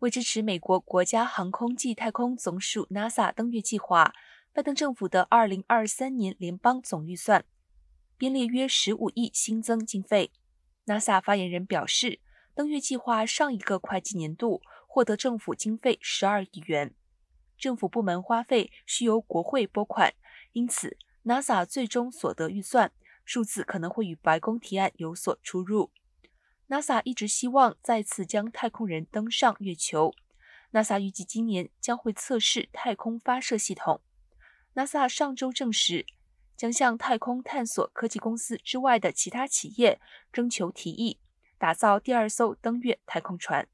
为支持美国国家航空暨太空总署 （NASA） 登月计划，拜登政府的2023年联邦总预算编列约15亿新增经费。NASA 发言人表示，登月计划上一个会计年度获得政府经费12亿元，政府部门花费需由国会拨款，因此 NASA 最终所得预算数字可能会与白宫提案有所出入。NASA 一直希望再次将太空人登上月球。NASA 预计今年将会测试太空发射系统。NASA 上周证实，将向太空探索科技公司之外的其他企业征求提议，打造第二艘登月太空船。